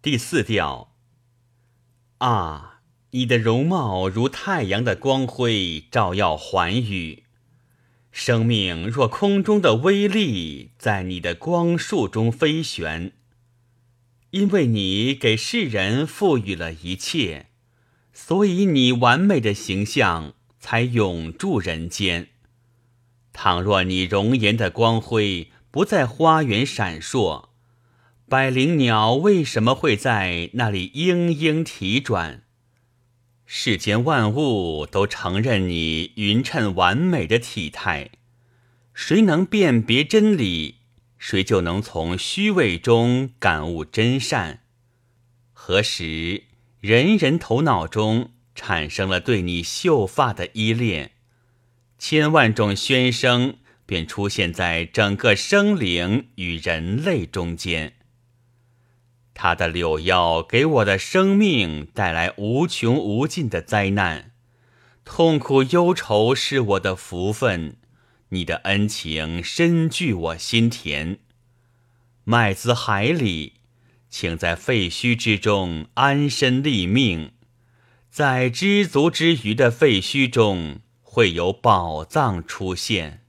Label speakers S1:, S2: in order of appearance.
S1: 第四调。啊，你的容貌如太阳的光辉，照耀寰宇。生命若空中的微粒，在你的光束中飞旋。因为你给世人赋予了一切，所以你完美的形象才永驻人间。倘若你容颜的光辉不在花园闪烁，百灵鸟为什么会在那里嘤嘤啼转？世间万物都承认你匀称完美的体态，谁能辨别真理？谁就能从虚伪中感悟真善？何时人人头脑中产生了对你秀发的依恋？千万种喧声便出现在整个生灵与人类中间。他的柳腰给我的生命带来无穷无尽的灾难，痛苦忧愁是我的福分。你的恩情深具我心田，麦子海里，请在废墟之中安身立命，在知足之余的废墟中，会有宝藏出现。